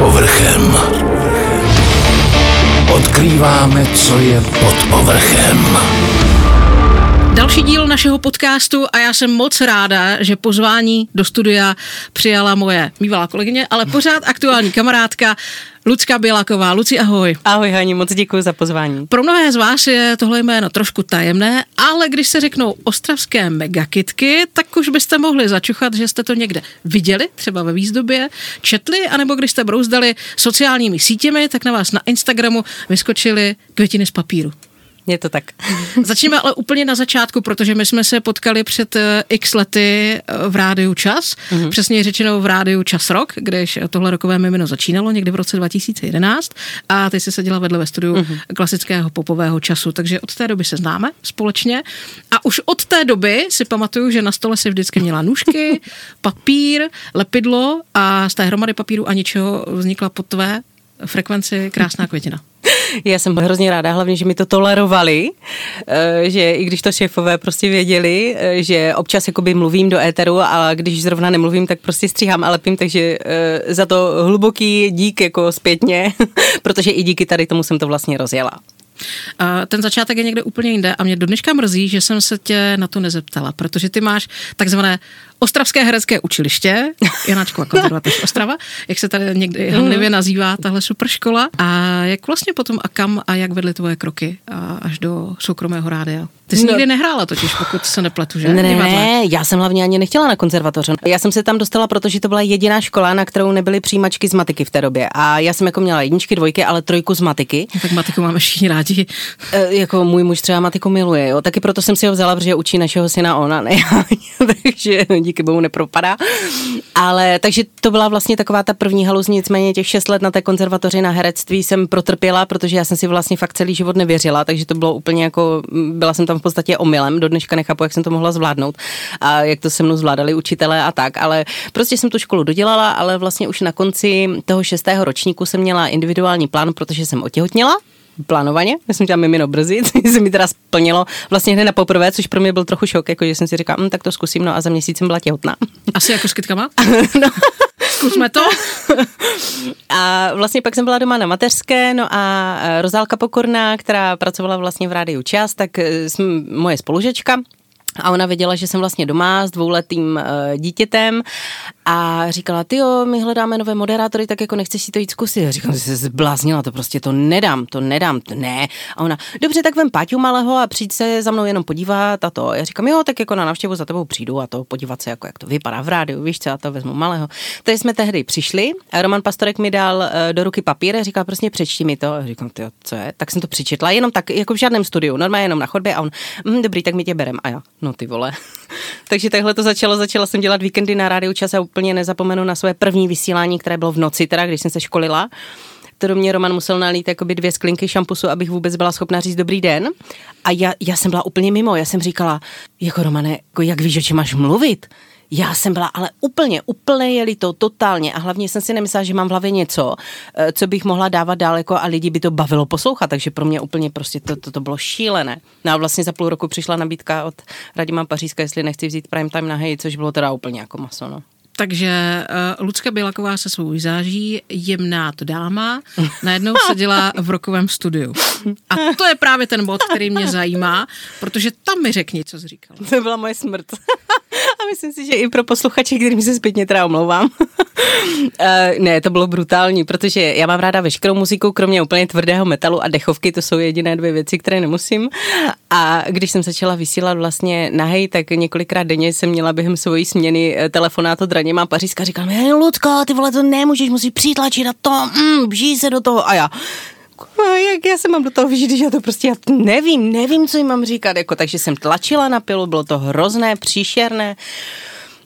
povrchem. Odkrýváme, co je pod povrchem. Další díl našeho podcastu a já jsem moc ráda, že pozvání do studia přijala moje bývalá kolegyně, ale pořád aktuální kamarádka Lucka Bělaková. Luci, ahoj. Ahoj Hani, moc děkuji za pozvání. Pro mnohé z vás je tohle jméno trošku tajemné, ale když se řeknou ostravské megakitky, tak už byste mohli začuchat, že jste to někde viděli, třeba ve výzdobě, četli, anebo když jste brouzdali sociálními sítěmi, tak na vás na Instagramu vyskočily květiny z papíru. Je to tak. Začněme ale úplně na začátku, protože my jsme se potkali před eh, x lety eh, v rádiu Čas, mm-hmm. přesně řečeno v rádiu Čas Rok, když tohle rokové mimino začínalo někdy v roce 2011 a ty jsi seděla vedle ve studiu mm-hmm. klasického popového času, takže od té doby se známe společně a už od té doby si pamatuju, že na stole si vždycky měla nůžky, papír, lepidlo a z té hromady papíru a ničeho vznikla pod tvé frekvenci krásná květina. Já jsem hrozně ráda, hlavně, že mi to tolerovali, eh, že i když to šéfové prostě věděli, eh, že občas jakoby mluvím do éteru a když zrovna nemluvím, tak prostě stříhám a lepím, takže eh, za to hluboký dík jako zpětně, protože i díky tady tomu jsem to vlastně rozjela. A ten začátek je někde úplně jinde a mě do dneška mrzí, že jsem se tě na to nezeptala, protože ty máš takzvané Ostravské herecké učiliště, Janáčkova konzervatoř Ostrava, jak se tady někdy hanlivě nazývá tahle super škola. A jak vlastně potom a kam a jak vedly tvoje kroky až do soukromého rádia? Ty jsi no. nikdy nehrála totiž, pokud se nepletu, že? Ne, ne, já jsem hlavně ani nechtěla na konzervatoře. Já jsem se tam dostala, protože to byla jediná škola, na kterou nebyly přijímačky z matiky v té době. A já jsem jako měla jedničky, dvojky, ale trojku z matiky. No, tak matiku máme všichni rádi. E, jako můj muž třeba matiku miluje, jo. Taky proto jsem si ho vzala, protože učí našeho syna ona, ne Takže díky bohu nepropadá. Ale takže to byla vlastně taková ta první haluz, nicméně těch šest let na té konzervatoři na herectví jsem protrpěla, protože já jsem si vlastně fakt celý život nevěřila, takže to bylo úplně jako, byla jsem tam v podstatě omylem, do dneška nechápu, jak jsem to mohla zvládnout a jak to se mnou zvládali učitelé a tak, ale prostě jsem tu školu dodělala, ale vlastně už na konci toho šestého ročníku jsem měla individuální plán, protože jsem otěhotněla plánovaně. Já jsem chtěla mimino brzy, což se mi teda splnilo vlastně hned na poprvé, což pro mě byl trochu šok, jako že jsem si říkala, hm, tak to zkusím, no a za měsíc jsem byla těhotná. Asi jako s kytkama? no. Zkusme to. a vlastně pak jsem byla doma na mateřské, no a Rozálka Pokorná, která pracovala vlastně v rádiu Čas, tak eh, moje spolužečka, a ona věděla, že jsem vlastně doma s dvouletým uh, dítětem a říkala, ty jo, my hledáme nové moderátory, tak jako nechceš si to jít zkusit. A říkám, že se zbláznila, to prostě to nedám, to nedám, to ne. A ona, dobře, tak vem Páťu malého a přijď se za mnou jenom podívat a to. Já říkám, jo, tak jako na návštěvu za tebou přijdu a to podívat se, jako jak to vypadá v rádiu, víš co, a to vezmu malého. Takže jsme tehdy přišli a Roman Pastorek mi dal uh, do ruky papír a říkal, prostě přečti mi to. A říkám, ty co je? Tak jsem to přečetla, jenom tak, jako v žádném studiu, normálně jenom na chodbě a on, hm, dobrý, tak my tě berem. A já, no ty vole. Takže takhle to začalo, začala jsem dělat víkendy na rádiu čas a úplně nezapomenu na své první vysílání, které bylo v noci, teda když jsem se školila kterou mě Roman musel nalít jakoby dvě sklinky šampusu, abych vůbec byla schopná říct dobrý den. A já, já jsem byla úplně mimo, já jsem říkala, jako Romane, jako jak víš, o čem máš mluvit? Já jsem byla ale úplně, úplně jeli to totálně a hlavně jsem si nemyslela, že mám v hlavě něco, eh, co bych mohla dávat daleko a lidi by to bavilo poslouchat, takže pro mě úplně prostě to, to, to bylo šílené. No a vlastně za půl roku přišla nabídka od Radima Pařízka, jestli nechci vzít prime time na hej, což bylo teda úplně jako maso, no. Takže uh, Lucka Bělaková se svou vizáží, jemná to dáma, najednou seděla v rokovém studiu. A to je právě ten bod, který mě zajímá, protože tam mi řekni, co jsi říkala. To byla moje smrt. A myslím si, že i pro posluchače, kterým se zpětně teda omlouvám. uh, ne, to bylo brutální, protože já mám ráda veškerou muziku, kromě úplně tvrdého metalu a dechovky, to jsou jediné dvě věci, které nemusím. A když jsem začala vysílat vlastně nahej, tak několikrát denně jsem měla během svojí směny eh, telefonát od Raněma Pařízka, říkal mi, Lucko, ty vole, to nemůžeš, musíš přitlačit a to, mm, bží se do toho. A já, jak já se mám do toho vyžít, že já to prostě já nevím, nevím, co jim mám říkat, jako, takže jsem tlačila na pilu, bylo to hrozné, příšerné.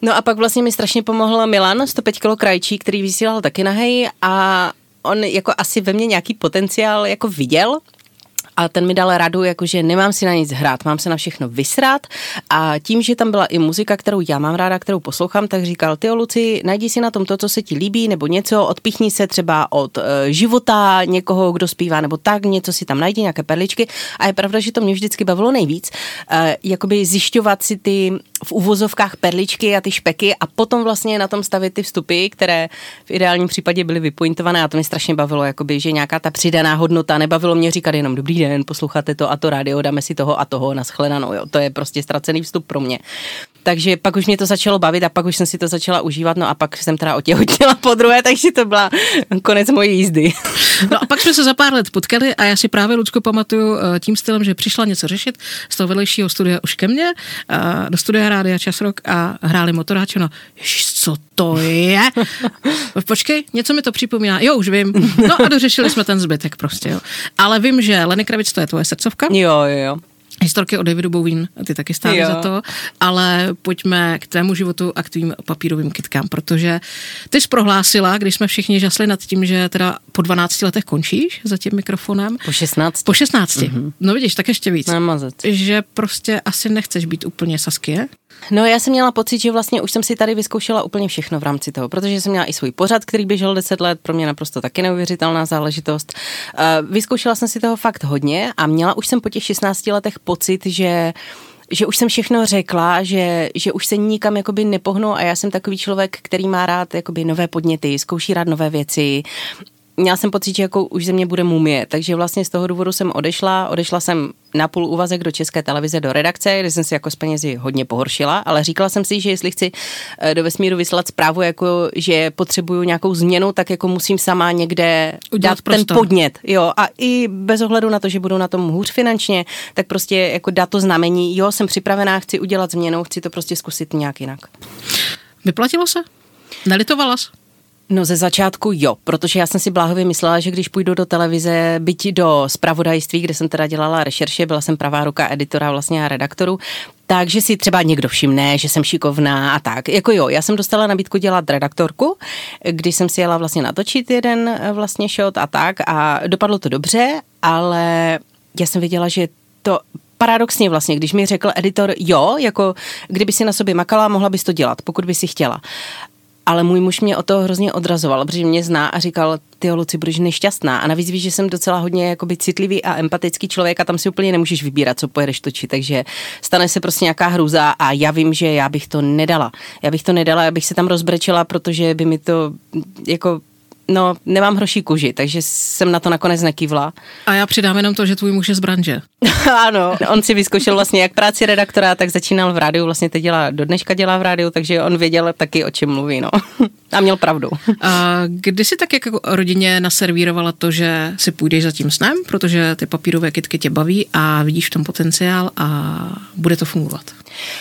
No a pak vlastně mi strašně pomohl Milan, 105 kg krajčí, který vysílal taky na hej a on jako asi ve mně nějaký potenciál jako viděl a ten mi dal radu, jakože nemám si na nic hrát, mám se na všechno vysrat a tím, že tam byla i muzika, kterou já mám ráda, kterou poslouchám, tak říkal, ty Luci, najdi si na tom to, co se ti líbí, nebo něco, odpichni se třeba od e, života někoho, kdo zpívá, nebo tak, něco si tam najdi, nějaké perličky. A je pravda, že to mě vždycky bavilo nejvíc, e, jakoby zjišťovat si ty v uvozovkách perličky a ty špeky a potom vlastně na tom stavit ty vstupy, které v ideálním případě byly vypointované. A to mě strašně bavilo, jakoby, že nějaká ta přidaná hodnota, nebavilo mě říkat jenom dobrý den, posloucháte to a to rádio, dáme si toho a toho, naschledanou, jo. To je prostě ztracený vstup pro mě. Takže pak už mě to začalo bavit a pak už jsem si to začala užívat, no a pak jsem teda otěhotněla po druhé, takže to byla konec mojí jízdy. No a pak jsme se za pár let potkali a já si právě, Lucko, pamatuju eh, tím stylem, že přišla něco řešit z toho vedlejšího studia už ke mně, do studia Rádia Časrok a hráli motoráče, no co to je? Počkej, něco mi to připomíná. Jo, už vím. No a dořešili jsme ten zbytek prostě, jo. Ale vím, že Lenny Kravic to je tvoje srdcovka. Jo, jo, jo historky o Davidu Bowie, ty taky stály jo. za to, ale pojďme k tvému životu a k tvým papírovým kytkám, protože ty jsi prohlásila, když jsme všichni žasli nad tím, že teda po 12 letech končíš za tím mikrofonem. Po 16. Po 16. Mm-hmm. No vidíš, tak ještě víc. Namazet. Že prostě asi nechceš být úplně Saskie. No já jsem měla pocit, že vlastně už jsem si tady vyzkoušela úplně všechno v rámci toho, protože jsem měla i svůj pořad, který běžel 10 let, pro mě naprosto taky neuvěřitelná záležitost. Uh, vyzkoušela jsem si toho fakt hodně a měla už jsem po těch 16 letech pocit, že že už jsem všechno řekla, že, že už se nikam jakoby nepohnu a já jsem takový člověk, který má rád jakoby nové podněty, zkouší rád nové věci, měla jsem pocit, že jako už ze mě bude mumie, takže vlastně z toho důvodu jsem odešla, odešla jsem na půl úvazek do České televize do redakce, kde jsem si jako s penězi hodně pohoršila, ale říkala jsem si, že jestli chci eh, do vesmíru vyslat zprávu, jako že potřebuju nějakou změnu, tak jako musím sama někde Udělat dát prostor. ten podnět, jo, a i bez ohledu na to, že budu na tom hůř finančně, tak prostě jako dát to znamení, jo, jsem připravená, chci udělat změnu, chci to prostě zkusit nějak jinak. Vyplatilo se? Nelitovala jsi? No ze začátku jo, protože já jsem si bláhově myslela, že když půjdu do televize, byť do spravodajství, kde jsem teda dělala rešerše, byla jsem pravá ruka editora vlastně a redaktoru, takže si třeba někdo všimne, že jsem šikovná a tak. Jako jo, já jsem dostala nabídku dělat redaktorku, když jsem si jela vlastně natočit jeden eh, vlastně shot a tak a dopadlo to dobře, ale já jsem věděla, že to paradoxně vlastně, když mi řekl editor, jo, jako kdyby si na sobě makala, mohla bys to dělat, pokud by si chtěla ale můj muž mě o to hrozně odrazoval, protože mě zná a říkal, ty Luci, budeš nešťastná. A navíc víš, že jsem docela hodně jakoby citlivý a empatický člověk a tam si úplně nemůžeš vybírat, co pojedeš točit. Takže stane se prostě nějaká hruza a já vím, že já bych to nedala. Já bych to nedala, já bych se tam rozbrečela, protože by mi to jako No, nemám hroší kuži, takže jsem na to nakonec nekývla. A já přidám jenom to, že tvůj muž je z branže. ano, on si vyzkoušel vlastně jak práci redaktora, tak začínal v rádiu, vlastně teď dělá, do dneška dělá v rádiu, takže on věděl taky, o čem mluví, no. A měl pravdu. A kdy jsi tak jako rodině naservírovala to, že si půjdeš za tím snem, protože ty papírové kitky tě baví a vidíš v tom potenciál a bude to fungovat?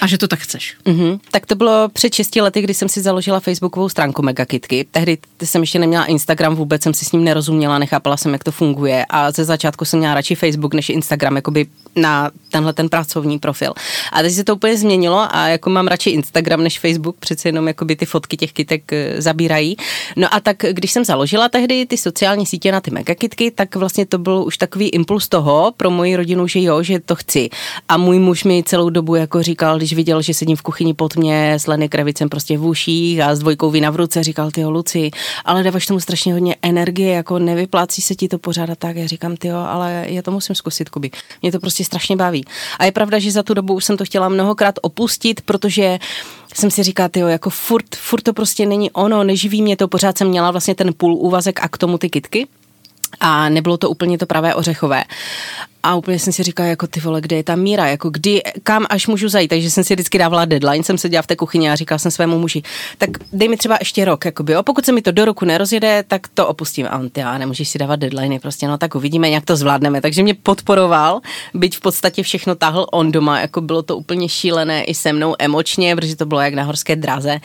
A že to tak chceš. Mm-hmm. Tak to bylo před 6 lety, kdy jsem si založila facebookovou stránku Megakitky. Tehdy jsem ještě neměla Instagram, vůbec jsem si s ním nerozuměla, nechápala jsem, jak to funguje a ze začátku jsem měla radši Facebook než Instagram, jakoby na tenhle ten pracovní profil. A teď se to úplně změnilo a jako mám radši Instagram než Facebook, přece jenom jakoby ty fotky těch kytek eh, zabírají. No a tak, když jsem založila tehdy ty sociální sítě na ty megakitky, tak vlastně to byl už takový impuls toho pro moji rodinu, že jo, že to chci. A můj muž mi celou dobu jako říkal, když viděl, že sedím v kuchyni pod mě s Leny Krevicem prostě v uších a s dvojkou vína v ruce, říkal, ty Luci, ale dáváš tomu strašně hodně energie, jako nevyplácí se ti to pořád a tak. Já říkám, ty ale já to musím zkusit, Kuby. Mě to prostě strašně baví. A je pravda, že za tu dobu už jsem to chtěla mnohokrát opustit, protože jsem si říkala, jo, jako furt, furt to prostě není ono, neživí mě to, pořád jsem měla vlastně ten půl úvazek a k tomu ty kitky a nebylo to úplně to pravé ořechové. A úplně jsem si říkala, jako ty vole, kde je ta míra, jako kdy, kam až můžu zajít, takže jsem si vždycky dávala deadline, jsem seděla v té kuchyni a říkala jsem svému muži, tak dej mi třeba ještě rok, jakoby, jo? pokud se mi to do roku nerozjede, tak to opustím. A on, ty, já nemůžeš si dávat deadline, prostě, no tak uvidíme, jak to zvládneme. Takže mě podporoval, byť v podstatě všechno táhl on doma, jako bylo to úplně šílené i se mnou emočně, protože to bylo jak na horské draze,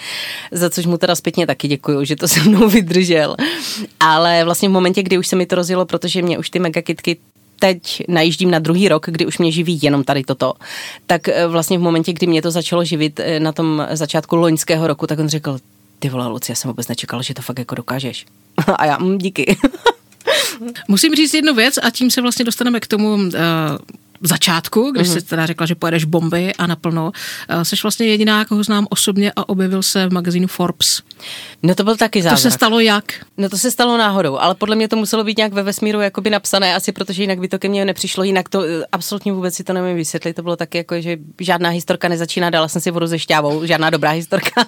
za což mu teda zpětně taky děkuju, že to se mnou vydržel. Ale vlastně v momentě, kdy už se mi to rozjelo, protože mě už ty megakitky teď najíždím na druhý rok, kdy už mě živí jenom tady toto, tak eh, vlastně v momentě, kdy mě to začalo živit eh, na tom začátku loňského roku, tak on řekl, ty vole, Luci, já jsem vůbec nečekal, že to fakt jako dokážeš. A já, mm, díky. Musím říct jednu věc a tím se vlastně dostaneme k tomu uh, začátku, když mm-hmm. jsi teda řekla, že pojedeš bomby a naplno. Uh, jsi vlastně jediná, koho znám osobně a objevil se v magazínu Forbes. No to byl taky zázrak. To se stalo jak? No to se stalo náhodou, ale podle mě to muselo být nějak ve vesmíru jakoby napsané, asi protože jinak by to ke mně nepřišlo, jinak to eh, absolutně vůbec si to nevím vysvětlit. To bylo taky jako, že žádná historka nezačíná, dala jsem si vodu ze šťávou, žádná dobrá historka.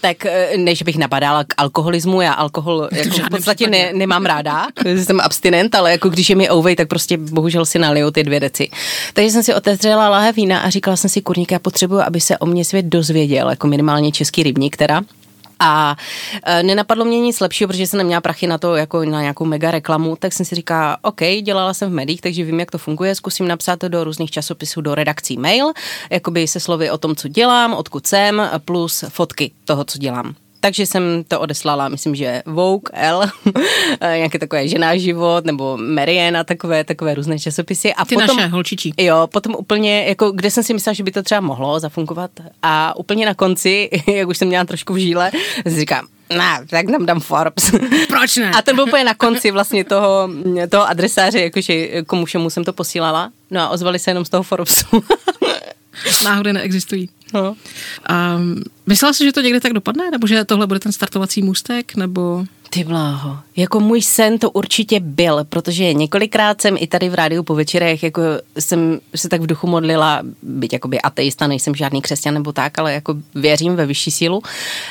Tak eh, než bych napadala k alkoholismu, já alkohol jako v podstatě ne, nemám ráda, jsem abstinent, ale jako když je mi ouvej, tak prostě bohužel si naliju ty dvě deci. Takže jsem si otevřela lahe vína a říkala jsem si, kurník, já potřebuji, aby se o mě svět dozvěděl, jako minimálně český rybník teda. A e, nenapadlo mě nic lepšího, protože jsem neměla prachy na to, jako na nějakou mega reklamu, tak jsem si říkala, OK, dělala jsem v médiích, takže vím, jak to funguje, zkusím napsat do různých časopisů, do redakcí mail, jakoby se slovy o tom, co dělám, odkud jsem, plus fotky toho, co dělám takže jsem to odeslala, myslím, že Vogue, L, nějaké takové žena život, nebo Mariana, takové, takové různé časopisy. A Ty potom, naše holčičí. Jo, potom úplně, jako, kde jsem si myslela, že by to třeba mohlo zafungovat a úplně na konci, jak už jsem měla trošku v žíle, říkám, ne, tak nám dám Forbes. Proč ne? A ten byl úplně na konci vlastně toho, toho adresáře, jakože komu všemu jsem to posílala. No a ozvali se jenom z toho Forbesu. Náhody neexistují. No. Um, myslela jsi, že to někde tak dopadne? Nebo že tohle bude ten startovací můstek? Nebo... Ty bláho. Jako můj sen to určitě byl, protože několikrát jsem i tady v rádiu po večerech, jako jsem se tak v duchu modlila, byť jakoby ateista, nejsem žádný křesťan nebo tak, ale jako věřím ve vyšší sílu.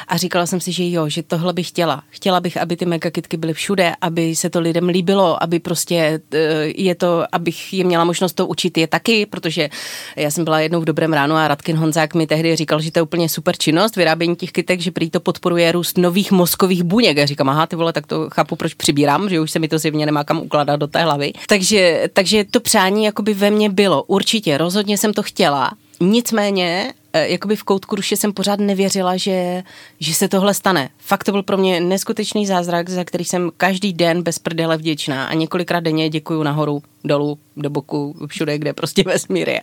A říkala jsem si, že jo, že tohle bych chtěla. Chtěla bych, aby ty megakitky byly všude, aby se to lidem líbilo, aby prostě eh, je to, abych je měla možnost to učit je taky, protože já jsem byla jednou v dobrém ránu a Radkin Honzák mi tehdy říkal, že to je úplně super činnost, vyrábění těch kytek, že prý to podporuje růst nových mozkových buněk. Já říkám, aha, ty vole, tak to chápu, proč přibírám, že už se mi to zjevně nemá kam ukládat do té hlavy. Takže, takže to přání jakoby ve mně bylo. Určitě, rozhodně jsem to chtěla. Nicméně, eh, jakoby v koutku duše jsem pořád nevěřila, že, že se tohle stane. Fakt to byl pro mě neskutečný zázrak, za který jsem každý den bez prdele vděčná a několikrát denně děkuju nahoru, dolů, do boku, všude, kde prostě vesmír je.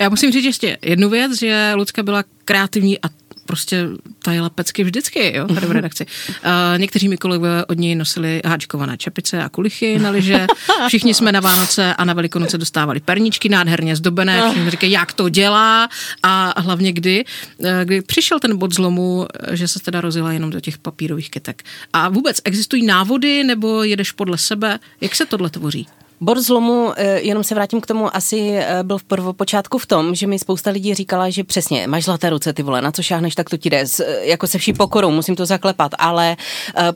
Já musím říct ještě jednu věc, že Lucka byla kreativní a prostě tajila pecky vždycky, jo, tady v redakci. Uh, někteří mi kolegové od něj nosili háčkované čepice a kulichy na liže. Všichni jsme na Vánoce a na Velikonoce dostávali perničky nádherně zdobené. Všichni říkají, jak to dělá a hlavně kdy, eh, kdy přišel ten bod zlomu, že se teda rozjela jenom do těch papírových kytek. A vůbec existují návody nebo jedeš podle sebe? Jak se tohle tvoří? Bod zlomu, eh, jenom se vrátím k tomu, asi eh, byl v prvopočátku v tom, že mi spousta lidí říkala, že přesně, máš zlaté ruce, ty vole, na co šáhneš, tak to ti jde, eh, jako se vší pokorou, musím to zaklepat, ale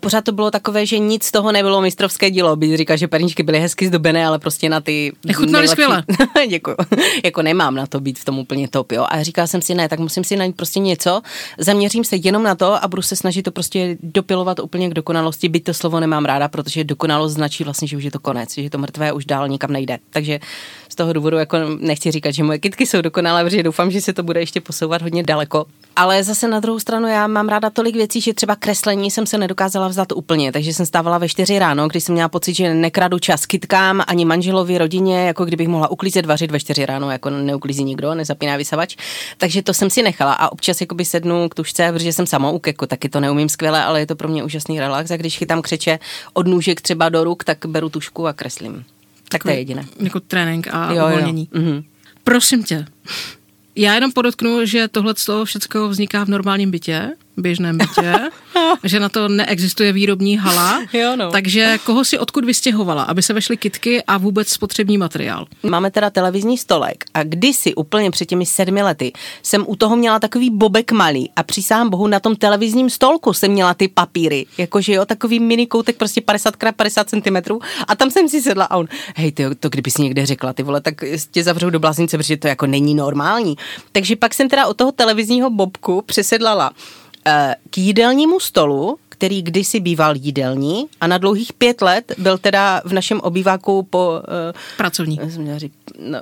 pořád to bylo takové, že nic z toho nebylo mistrovské dílo, by říkal, že perničky byly hezky zdobené, ale prostě na ty... Nechutnaly skvěle. Děkuji. jako nemám na to být v tom úplně top, jo. A říkala jsem si, ne, tak musím si najít prostě něco, zaměřím se jenom na to a budu se snažit to prostě dopilovat úplně k dokonalosti, byť to slovo nemám ráda, protože dokonalost značí vlastně, že už je to konec, že je to mrtvé už dál nikam nejde. Takže z toho důvodu jako nechci říkat, že moje kitky jsou dokonalé, protože doufám, že se to bude ještě posouvat hodně daleko. Ale zase na druhou stranu já mám ráda tolik věcí, že třeba kreslení jsem se nedokázala vzat úplně, takže jsem stávala ve čtyři ráno, když jsem měla pocit, že nekradu čas kytkám ani manželovi, rodině, jako kdybych mohla uklízet, vařit ve čtyři ráno, jako neuklízí nikdo, nezapíná vysavač. Takže to jsem si nechala a občas by sednu k tušce, protože jsem samouk, jako taky to neumím skvěle, ale je to pro mě úžasný relax a když chytám křeče od nůžek třeba do ruk, tak beru tušku a kreslím. Tak to je jediné. Jako trénink a jo, uvolnění. Jo. Mm-hmm. Prosím tě, já jenom podotknu, že tohle všechno vzniká v normálním bytě, běžném bytě, že na to neexistuje výrobní hala. Jo, no. Takže koho si odkud vystěhovala, aby se vešly kitky a vůbec spotřební materiál? Máme teda televizní stolek a kdysi úplně před těmi sedmi lety jsem u toho měla takový bobek malý a přísám bohu na tom televizním stolku jsem měla ty papíry, jakože jo, takový mini koutek prostě 50 x 50 cm a tam jsem si sedla a on, hej, ty, to kdyby si někde řekla, ty vole, tak tě zavřou do bláznice, protože to jako není normální. Takže pak jsem teda od toho televizního bobku přesedlala k jídelnímu stolu, který kdysi býval jídelní a na dlouhých pět let byl teda v našem obýváku po... Uh, Pracovní. Řík, no,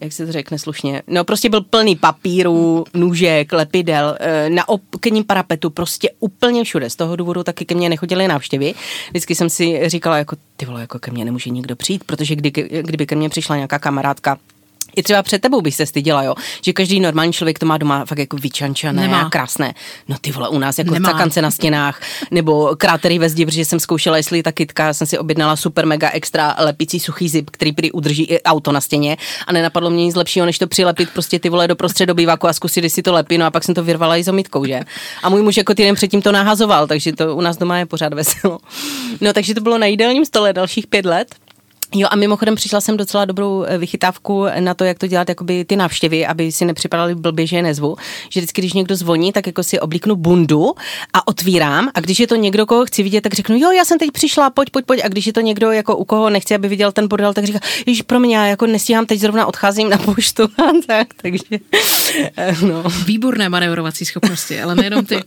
jak se to řekne slušně? No prostě byl plný papíru, nůžek, lepidel, uh, na okním parapetu, prostě úplně všude. Z toho důvodu taky ke mně nechodily návštěvy. Vždycky jsem si říkala, jako ty vole, jako ke mně nemůže nikdo přijít, protože kdy, kdyby ke mně přišla nějaká kamarádka I třeba před tebou bych se styděla, jo, že každý normální člověk to má doma fakt jako vyčančané Nemá. a krásné. No ty vole, u nás jako Nemá. cakance na stěnách, nebo krátery ve zdi, protože jsem zkoušela, jestli ta kytka, jsem si objednala super mega extra lepící suchý zip, který prý udrží i auto na stěně a nenapadlo mě nic lepšího, než to přilepit prostě ty vole do prostřed obýváku a zkusit, jestli to lepí, no a pak jsem to vyrvala i zomítkou, že? A můj muž jako týden předtím to nahazoval, takže to u nás doma je pořád veselo. No takže to bylo na jídelním stole dalších pět let. Jo a mimochodem přišla jsem docela dobrou eh, vychytávku na to, jak to dělat jakoby ty návštěvy, aby si nepřipadali blbě, že je nezvu. Že vždycky, když někdo zvoní, tak jako si oblíknu bundu a otvírám a když je to někdo, koho chci vidět, tak řeknu, jo, já jsem teď přišla, pojď, pojď, pojď. A když je to někdo, jako u koho nechci, aby viděl ten bordel, tak říká, Ježíš, pro mě, já jako nestíhám, teď zrovna odcházím na poštu tak, takže eh, no. Výborné manévrovací schopnosti, ale nejenom ty. Uh,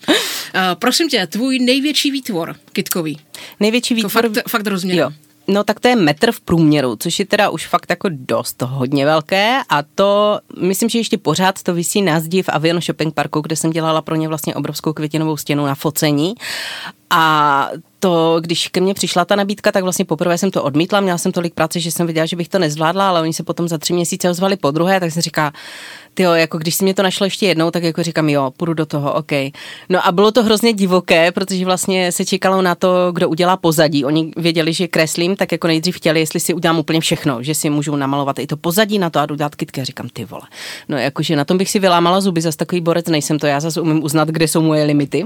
prosím tě, tvůj největší výtvor kitkový. Největší Jako výtvor... fakt, fakt rozměr. Jo. No tak to je metr v průměru, což je teda už fakt jako dost hodně velké a to, myslím, že ještě pořád to visí na zdi v Avion Shopping Parku, kde jsem dělala pro ně vlastně obrovskou květinovou stěnu na focení. A to, když ke mně přišla ta nabídka, tak vlastně poprvé jsem to odmítla, měla jsem tolik práce, že jsem viděla, že bych to nezvládla, ale oni se potom za tři měsíce ozvali po druhé, tak jsem říká, ty jako když si mě to našlo ještě jednou, tak jako říkám, jo, půjdu do toho, OK. No a bylo to hrozně divoké, protože vlastně se čekalo na to, kdo udělá pozadí. Oni věděli, že kreslím, tak jako nejdřív chtěli, jestli si udělám úplně všechno, že si můžu namalovat i to pozadí na to a jdu dát kytky. A říkám, ty vole. No jakože na tom bych si vylámala zuby, zase takový borec nejsem to, já zase umím uznat, kde jsou moje limity.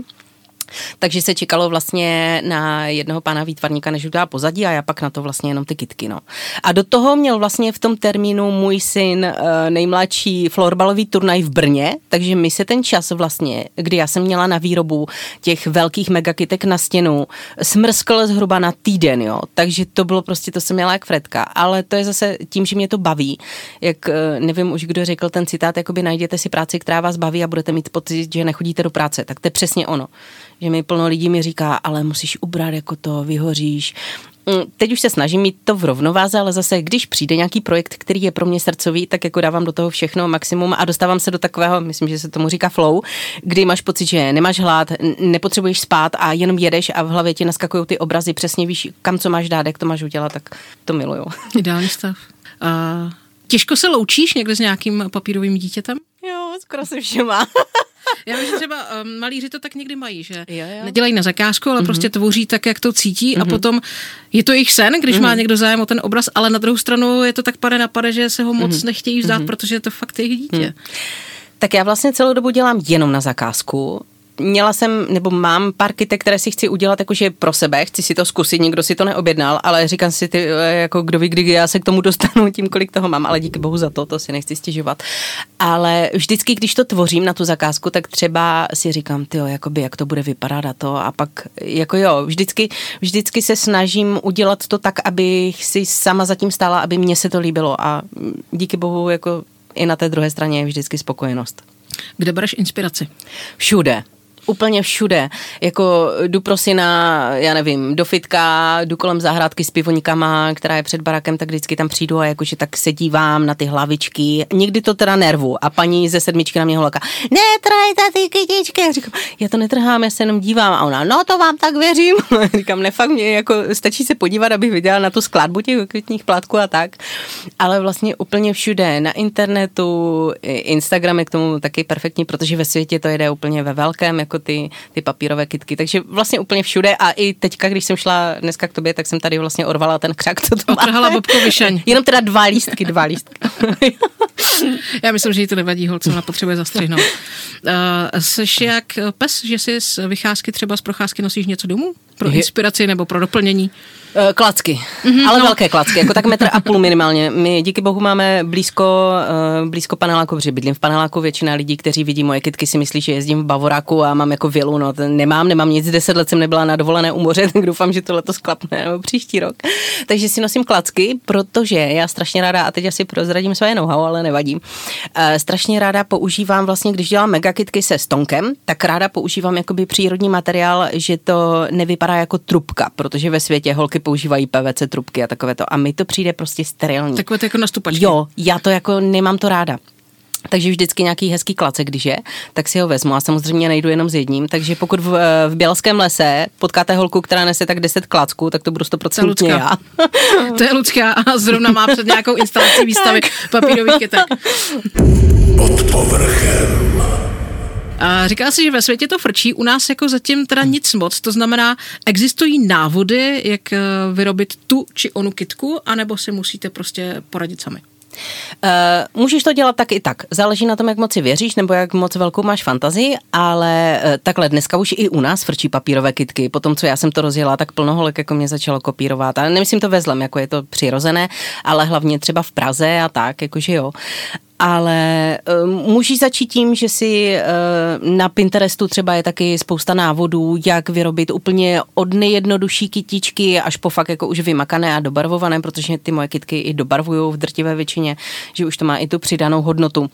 Takže se čekalo vlastně na jednoho pána výtvarníka, než udělá pozadí a já pak na to vlastně jenom ty kitky. No. A do toho měl vlastně v tom termínu můj syn uh, nejmladší florbalový turnaj v Brně, takže mi se ten čas vlastně, kdy já jsem měla na výrobu těch velkých megakitek na stěnu, smrskl zhruba na týden, jo. Takže to bylo prostě, to jsem měla jak Fredka. Ale to je zase tím, že mě to baví. Jak uh, nevím už, kdo řekl ten citát, jakoby najděte si práci, která vás baví a budete mít pocit, že nechodíte do práce. Tak to je přesně ono že mi plno lidí mi říká, ale musíš ubrat jako to, vyhoříš. Mm, Teď už se snažím mít to v rovnováze, ale zase, když přijde nějaký projekt, který je pro mě srdcový, tak jako dávám do toho všechno maximum a dostávám se do takového, myslím, že se tomu říká flow, kdy máš pocit, že nemáš hlad, nepotřebuješ spát a jenom jedeš a v hlavě ti naskakují ty obrazy, přesně víš, kam co máš dát, jak to máš udělat, tak to miluju. Ideální stav. Uh, těžko se loučíš někde s nějakým papírovým dítětem? Jo, skoro se všema. Já vím, že třeba um, malíři to tak někdy mají, že Jo, jo. nedělají na zakázku, ale mm-hmm. prostě tvoří tak, jak to cítí Mhm. a potom je to jejich sen, když mm-hmm. má někdo zájem o ten obraz, ale na druhou stranu je to tak pade na pade, že se ho moc Mhm. mm-hmm. nechtějí vzdát, mm-hmm. protože je to fakt jejich dítě. Mm. Tak já vlastně celou dobu dělám jenom na zakázku. Měla jsem, nebo mám pár kytek, které si chci udělat jakože pro sebe, chci si to zkusit, nikdo si to neobjednal, ale říkám si, ty, eh, jako kdo ví, kdy já se k tomu dostanu, tím, kolik toho mám, ale díky bohu za to, to si nechci stěžovat. Ale vždycky, když to tvořím na tu zakázku, tak třeba si říkám, ty jakoby, jak to bude vypadat a to a pak, jako jo, vždycky, vždycky se snažím udělat to tak, abych si sama zatím stála, aby mně se to líbilo a díky bohu, jako i na té druhé straně je vždycky spokojenost. Kde bereš inspiraci? Všude. Úplně všude. Jako jdu pro syna, já nevím, do fitka, jdu kolem zahrádky s pivoníkama, která je před barakem, tak vždycky tam přijdu a jakože tak se dívám na ty hlavičky. Někdy to teda nervu a paní ze sedmičky na mě holaká, netrhejte ty kytičky. Já říkám, já to netrhám, já se jenom dívám a ona, no to vám tak věřím. říkám, ne fakt mě jako stačí se podívat, abych viděla na tu skladbu těch květních plátků a tak. Ale vlastně úplně všude, na internetu, Instagram je k tomu taky perfektní, protože ve světě to jede úplně ve velkém, jako ty, ty papírové kitky. Takže vlastně úplně všude a i teďka, když jsem šla dneska k tobě, tak jsem tady vlastně orvala ten křak, co to Otrhala máte. Bobko Vyšeň. Jenom teda dva lístky, dva lístky. Já myslím, že jí to nevadí, holce, ona potřebuje zastřihnout. Uh, seš jak pes, že si z vycházky třeba z procházky nosíš něco domů? Pro inspiraci nebo pro doplnění? Eh, Klacky, mm-hmm, ale no. velké klacky, jako tak metr a půl minimálně. My díky bohu máme blízko, eh, blízko paneláku, protože bydlím v paneláku, většina lidí, kteří vidí moje kytky, si myslí, že jezdím v Bavoráku a mám jako vilu, no nemám, nemám nic, deset let jsem nebyla na dovolené u moře, tak doufám, že to letos klapne, nebo příští rok. Takže si nosím klacky, protože já strašně ráda, a teď asi prozradím své know ale nevadí, eh, strašně ráda používám vlastně, když dělám megakitky se stonkem, tak ráda používám jakoby přírodní materiál, že to nevypadá jako trubka, protože ve světě holky používají PVC trubky a takové to. A mi to přijde prostě sterilní. Takové to jako nastupačky. Jo, já to jako nemám to ráda. takže vždycky nějaký hezký klacek, když je, tak si ho vezmu a samozřejmě nejdu jenom s jedním, takže pokud v, v Bělském lese potkáte holku, která nese tak 10 klacků, tak to budu 100% já. to je Lucka a zrovna má před nějakou instalací výstavy papírových kytek. Pod povrchem. A říká si, že ve světě to frčí, u nás jako zatím teda nic moc, to znamená, existují návody, jak eh, vyrobit tu či onu kitku, anebo si musíte prostě poradit sami. Uh, můžeš to dělat tak i tak. Záleží na tom, jak moc si věříš nebo jak moc velkou máš fantazii, ale uh, takhle dneska už i u nás frčí papírové kitky. Potom, co já jsem to rozjela, tak plno holek jako mě začalo kopírovat. A nemyslím to ve zlem, jako je to přirozené, ale hlavně třeba v Praze a tak, jakože jo ale uh, můžeš začít tím, že si uh, na Pinterestu třeba je taky spousta návodů, jak vyrobit úplně od nejjednodušší kytičky až po fakt jako už vymakané a dobarvované, protože ty moje kitky i dobarvují v drtivé většině, že už to má i tu přidanou hodnotu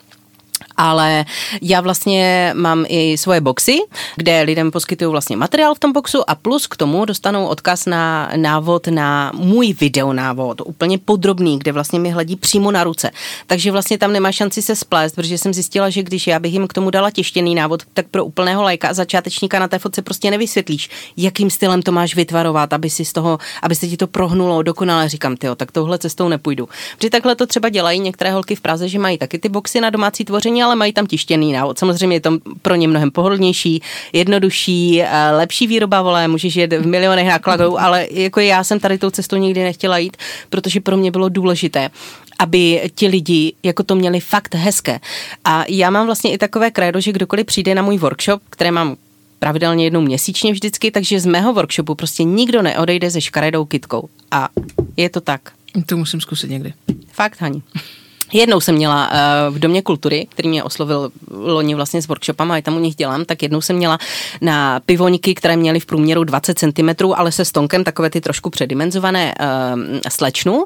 ale já vlastně mám i svoje boxy, kde lidem poskytuju vlastně materiál v tom boxu a plus k tomu dostanou odkaz na návod na můj videonávod, úplně podrobný, kde vlastně mi hledí přímo na ruce. Takže vlastně tam nemá šanci se splést, protože jsem zjistila, že když já bych jim k tomu dala těštěný návod, tak pro úplného lajka a začátečníka na té fotce prostě nevysvětlíš, jakým stylem to máš vytvarovat, aby si z toho, aby se ti to prohnulo dokonale. Říkám, ty, tak touhle cestou nepůjdu. Protože takhle to třeba dělají některé holky v Praze, že mají taky ty boxy na domácí tvoření, ale mají tam tištěný návod. Samozřejmě je to pro ně mnohem pohodlnější, jednodušší, eh, lepší výroba volé, můžeš jet v milionech nákladů, ale jako já jsem tady tou cestou nikdy nechtěla jít, protože pro mě bylo důležité, aby ti lidi jako to měli fakt hezké. A já mám vlastně i takové krédo, že kdokoliv přijde na můj workshop, které mám pravidelně jednou měsíčně vždycky, takže z mého workshopu prostě nikdo neodejde se škaredou kitkou. A je to tak. To musím zkusit někdy. Fakt, Hani. Jednou jsem měla uh, v Domě kultury, který mě oslovil loni vlastně s workshopama, a tam u nich dělám, tak jednou jsem měla na pivoňky, které měly v průměru 20 cm, ale se stonkem takové ty trošku předimenzované uh, slečnu,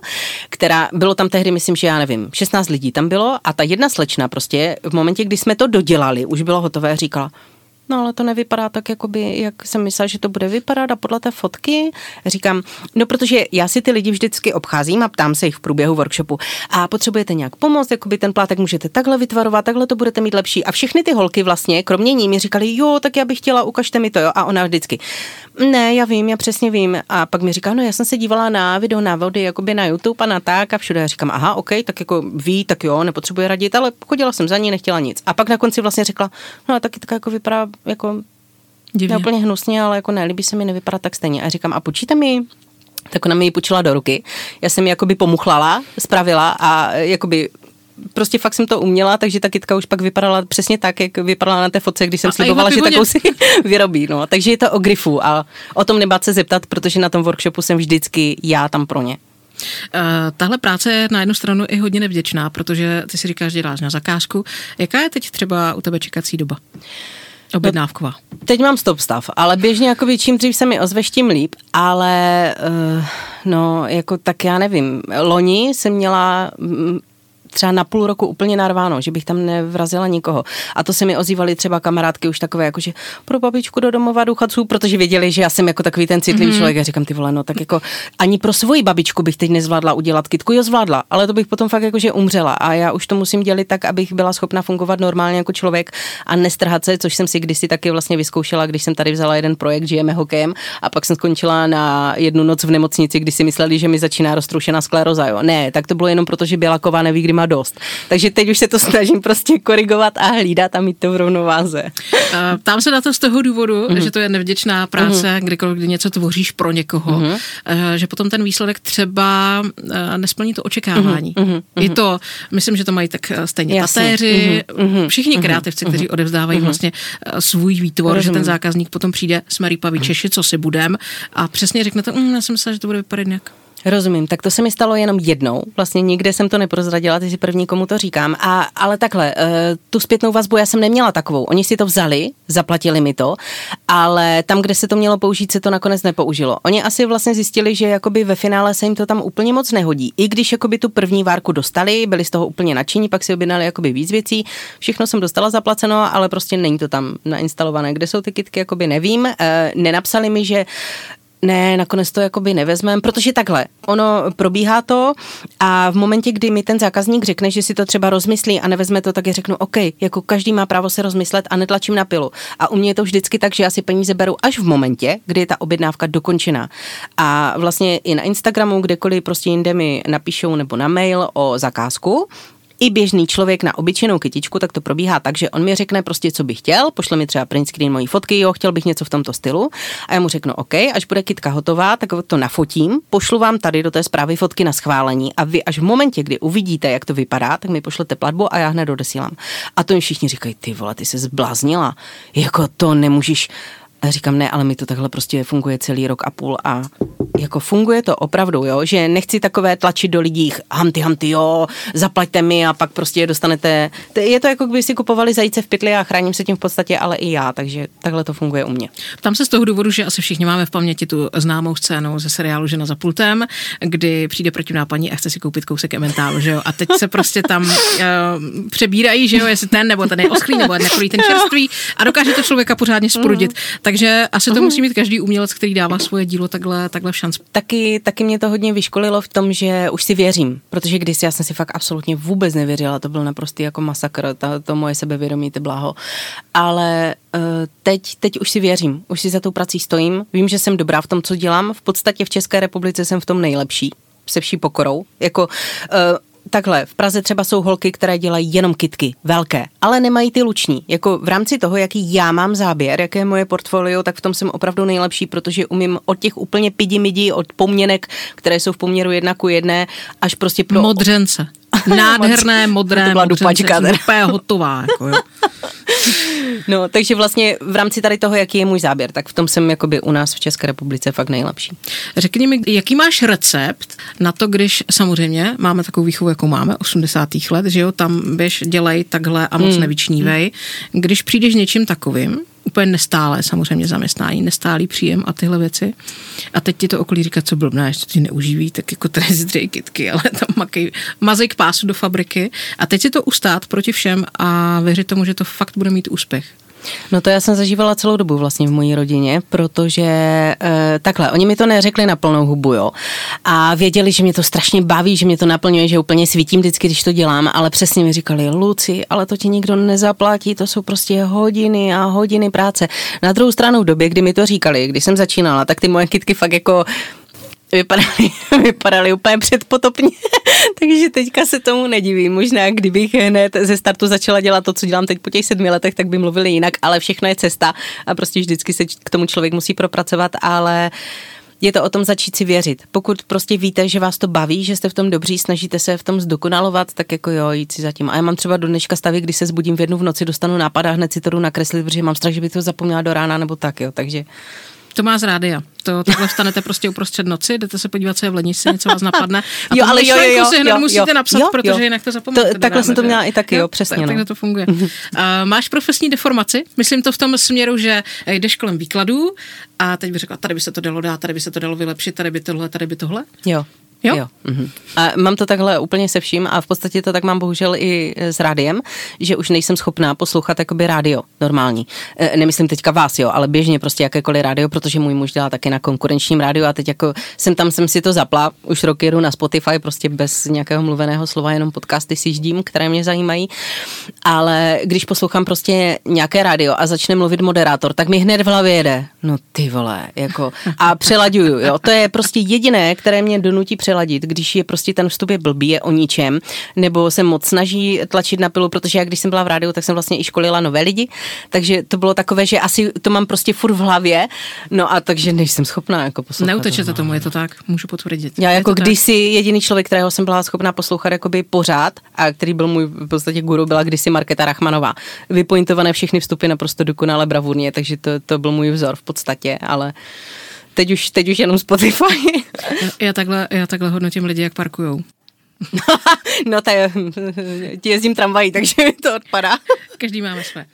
která, bylo tam tehdy, myslím, že já nevím, 16 lidí tam bylo a ta jedna slečna prostě v momentě, kdy jsme to dodělali, už bylo hotové, říkala, no ale to nevypadá tak, jakoby, jak jsem myslela, že to bude vypadat a podle té fotky říkám, no protože já si ty lidi vždycky obcházím a ptám se jich v průběhu workshopu a potřebujete nějak pomoct, jakoby ten plátek můžete takhle vytvarovat, takhle to budete mít lepší a všechny ty holky vlastně, kromě ní mi říkali, jo, tak já bych chtěla, ukažte mi to, jo, a ona vždycky, ne, já vím, já přesně vím. A pak mi říká, no já jsem se dívala na video návody jakoby na YouTube a na tak a všude. Já říkám, aha, OK, tak jako ví, tak jo, nepotřebuje radit, ale chodila jsem za ní, nechtěla nic. A pak na konci vlastně řekla, no a taky tak jako vypadá jako Divně. Ne úplně hnusně, ale jako nelíbí se mi, nevypadá tak stejně. A říkám, a počíte mi, tak ona mi ji počila do ruky. Já jsem ji jakoby pomuchlala, spravila a jakoby prostě fakt jsem to uměla, takže ta kytka už pak vypadala přesně tak, jak vypadala na té fotce, když jsem a slibovala, že takovou si vyrobí. No. Takže je to o grifu a o tom nebát se zeptat, protože na tom workshopu jsem vždycky já tam pro ně. Uh, tahle práce je na jednu stranu i hodně nevděčná, protože ty si říkáš, že děláš na zakázku. Jaká je teď třeba u tebe čekací doba? Objednávková. No, teď mám stop stav, ale běžně jako čím dřív se mi ozveš, tím líp, ale uh, no, jako tak já nevím. Loni jsem měla třeba na půl roku úplně narváno, že bych tam nevrazila nikoho. A to se mi ozývali třeba kamarádky už takové, jako že pro babičku do domova důchodců, protože věděli, že já jsem jako takový ten citlivý mm-hmm. člověk. A říkám, ty vole, no tak jako ani pro svoji babičku bych teď nezvládla udělat kitku, jo zvládla, ale to bych potom fakt jako že umřela. A já už to musím dělat tak, abych byla schopna fungovat normálně jako člověk a nestrhat se, což jsem si kdysi taky vlastně vyzkoušela, když jsem tady vzala jeden projekt Žijeme hokejem a pak jsem skončila na jednu noc v nemocnici, kdy si mysleli, že mi začíná roztroušená skleroza. Jo. Ne, tak to bylo jenom proto, že Bělaková neví, kdy má dost. Takže teď už se to snažím prostě korigovat a hlídat a mít to v rovnováze. Tam se na to z toho důvodu, mm-hmm. že to je nevděčná práce, mm-hmm. kdykoliv kdy něco tvoříš pro někoho, mm-hmm. že potom ten výsledek třeba eh, nesplní to očekávání. Mm-hmm. Je to, myslím, že to mají tak eh, stejně Jasně. patéři, mm-hmm. všichni mm-hmm. kreativci, kteří mhm. odevzdávají mm-hmm. vlastně svůj výtvor, mm-hmm. že ten zákazník potom přijde, jsme rýpaví Češi, co si budem a přesně řekne to, mm, já jsem myslela, že to bude vypadat nějak. Rozumím, tak to se mi stalo jenom jednou. Vlastně nikde jsem to neprozradila, ty si první, komu to říkám. A, ale takhle, uh, tu zpětnou vazbu já jsem neměla takovou. Oni si to vzali, zaplatili mi to, ale tam, kde se to mělo použít, se to nakonec nepoužilo. Oni asi vlastně zjistili, že jakoby ve finále se jim to tam úplně moc nehodí. I když jakoby tu první várku dostali, byli z toho úplně nadšení, pak si objednali jakoby víc věcí, všechno jsem dostala zaplaceno, ale prostě není to tam nainstalované. Kde jsou ty kitky, jakoby nevím. Uh, nenapsali mi, že ne, nakonec to jakoby nevezmeme, protože takhle, ono probíhá to a v momentě, kdy mi ten zákazník řekne, že si to třeba rozmyslí a nevezme to, tak je řeknu, OK, jako každý má právo se rozmyslet a netlačím na pilu. A u mě je to vždycky tak, že já si peníze beru až v momentě, kdy je ta objednávka dokončená. A vlastně i na Instagramu, kdekoliv prostě jinde mi napíšou nebo na mail o zakázku, i běžný člověk na obyčejnou kytičku, tak to probíhá tak, že on mi řekne prostě, co by chtěl, pošle mi třeba print screen mojí fotky, jo, chtěl bych něco v tomto stylu a já mu řeknu, OK, až bude kytka hotová, tak to nafotím, pošlu vám tady do té zprávy fotky na schválení a vy až v momentě, kdy uvidíte, jak to vypadá, tak mi pošlete platbu a já hned odesílám. A to jim všichni říkají, ty vole, ty se zbláznila, jako to nemůžeš, a říkám, ne, ale mi to takhle prostě funguje celý rok a půl a jako funguje to opravdu, jo, že nechci takové tlačit do lidí, hamty, hamty, jo, zaplaťte mi a pak prostě je dostanete, je to jako kdyby si kupovali zajíce v pytli a chráním se tím v podstatě, ale i já, takže takhle to funguje u mě. Tam se z toho důvodu, že asi všichni máme v paměti tu známou scénu ze seriálu Žena za pultem, kdy přijde protivná paní a chce si koupit kousek ementálu, že jo, a teď se prostě tam uh, přebírají, že jo, jestli ten nebo ten je oschlý nebo nekolí ten čerstvý a dokáže to člověka pořádně sprudit. Mm. Takže asi to musí mít každý umělec, který dává svoje dílo takhle, takhle v šanci. Taky, taky mě to hodně vyškolilo v tom, že už si věřím, protože když já jsem si fakt absolutně vůbec nevěřila, to byl naprostý jako masakr, ta, to moje sebevědomí, ty bláho. Ale uh, teď, teď už si věřím, už si za tou prací stojím, vím, že jsem dobrá v tom, co dělám, v podstatě v České republice jsem v tom nejlepší se vší pokorou. Jako, uh, takhle, v Praze třeba jsou holky, které dělají jenom kitky, velké, ale nemají ty luční. Jako v rámci toho, jaký já mám záběr, jaké je moje portfolio, tak v tom jsem opravdu nejlepší, protože umím od těch úplně pidi midi, od poměnek, které jsou v poměru jedna ku jedné, až prostě pro... Modřence. Nádherné, modré, to byla dupačka, úplně hotová. Jako, jo. No, takže vlastně v rámci tady toho, jaký je můj záběr, tak v tom jsem jakoby u nás v České republice fakt nejlepší. Řekni mi, jaký máš recept na to, když samozřejmě máme takovou výchovu, jakou máme, 80. let, že jo, tam běž, dělej takhle a moc hmm. nevyčnívej. Když přijdeš něčím takovým, úplně nestále samozřejmě zaměstnání, nestálý příjem a tyhle věci. A teď ti to okolí říká, co blbná, ještě ty neuživí, tak jako zdřej kytky, ale tam makej, mazej k pásu do fabriky. A teď si to ustát proti všem a věřit tomu, že to fakt bude mít úspěch. No to já jsem zažívala celou dobu vlastně v mojí rodině, protože e, takhle, oni mi to neřekli na plnou hubu, jo. A věděli, že mě to strašně baví, že mě to naplňuje, že úplně svítím vždycky, když to dělám, ale přesně mi říkali, Luci, ale to ti nikdo nezaplatí, to jsou prostě hodiny a hodiny práce. Na druhou stranu v době, kdy mi to říkali, když jsem začínala, tak ty moje kytky fakt jako vypadaly, vypadaly úplně předpotopně, takže teďka se tomu nedivím. Možná kdybych hned ze startu začala dělat to, co dělám teď po těch sedmi letech, tak by mluvili jinak, ale všechno je cesta a prostě vždycky se k tomu člověk musí propracovat, ale je to o tom začít si věřit. Pokud prostě víte, že vás to baví, že jste v tom dobří, snažíte se v tom zdokonalovat, tak jako jo, jít si zatím. A já mám třeba do dneška stavy, kdy se zbudím v jednu v noci, dostanu nápad a hned si to jdu nakreslit, protože mám strach, že by to zapomněla do rána nebo tak, jo. Takže to má z rádia. To takhle vstanete prostě uprostřed noci, jdete se podívat, co je v lednici, něco vás napadne. A jo, ale jo, jo, jo, si hned jo, musíte jo, napsat, jo, protože jo. jinak to zapomněte. To, takhle jsem to měla i taky, jo, přesně. Tak, no. Takhle to funguje. uh, máš profesní deformaci? Myslím to v tom směru, že jdeš kolem výkladů a teď bych řekla, tady by se to dalo dát, tady by se to dalo vylepšit, tady by tohle, tady by tohle. Jo. Jo? jo. Mhm. A mám to takhle úplně se vším a v podstatě to tak mám bohužel i s rádiem, že už nejsem schopná poslouchat jakoby rádio normální. E, nemyslím teďka vás, jo, ale běžně prostě jakékoliv rádio, protože můj muž dělá taky na konkurenčním rádiu a teď jako jsem tam jsem si to zapla, už roky jedu na Spotify, prostě bez nějakého mluveného slova, jenom podcasty si ždím, které mě zajímají. Ale když poslouchám prostě nějaké rádio a začne mluvit moderátor, tak mi hned v hlavě jede, no ty vole, jako a přelaďuju, jo. To je prostě jediné, které mě donutí přeladit, když je prostě ten vstup je blbý, je o ničem, nebo se moc snaží tlačit na pilu, protože já když jsem byla v rádiu, tak jsem vlastně i školila nové lidi, takže to bylo takové, že asi to mám prostě furt v hlavě, no a takže nejsem schopná jako poslouchat. Neutečete tomu, je to tak, můžu potvrdit. Já jako kdysi jediný člověk, kterého jsem byla schopná poslouchat jakoby pořád a který byl můj v podstatě guru, byla kdysi Marketa Rachmanová. Vypointované všechny vstupy naprosto dokonale bravurně, takže to, to byl můj vzor v podstatě, ale teď už, teď už jenom Spotify. já, takhle, já takhle hodnotím lidi, jak parkujou. No to je, ti jezdím tramvají, takže mi to odpadá. Každý máme své.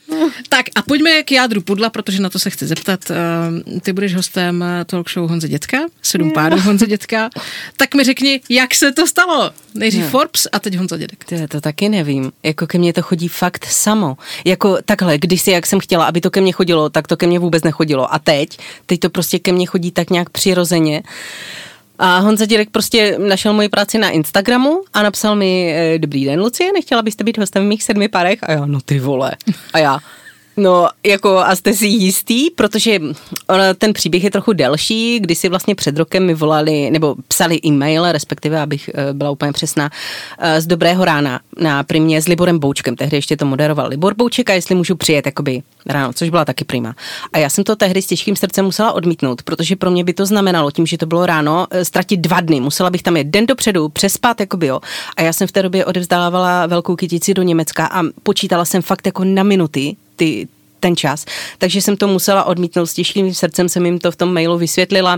Tak a pojďme k jádru pudla, protože na to se chci zeptat. Eh, ty budeš hostem talk show Honze Dětka, sedm pádů Honze Dětka. Tak mi řekni, jak se to stalo? Nejdřív no. Forbes a teď Honza Dědek. Ty, to taky nevím. Jako ke mně to chodí fakt samo. Jako takhle, když si, jak jsem chtěla, aby to ke mně chodilo, tak to ke mně vůbec nechodilo. A teď, teď to prostě ke mně chodí tak nějak přirozeně. A Honza Dědek prostě našel moji práci na Instagramu a napsal mi, eh, dobrý den, Lucie, nechtěla byste být hostem v mých sedmi párech? A já, no ty vole. A já, No, jako a jste si jistý, protože ten příběh je trochu delší, kdy si vlastně před rokem mi volali, nebo psali e-mail, respektive, abych eh, byla úplně přesná, eh, z Dobrého rána na primě s Liborem Boučkem, tehdy ještě to moderoval Libor Bouček a jestli můžu přijet jakoby ráno, což byla taky prima. A já jsem to tehdy s těžkým srdcem musela odmítnout, protože pro mě by to znamenalo, tím, že to bylo ráno, eh, ztratit dva dny. Musela bych tam jet den dopředu, přespat, jakoby jo. A já jsem v té době odevzdávala velkou kytici do Německa a počítala jsem fakt jako na minuty, ty, ten čas. Takže jsem to musela odmítnout s těžkým srdcem, jsem jim to v tom mailu vysvětlila.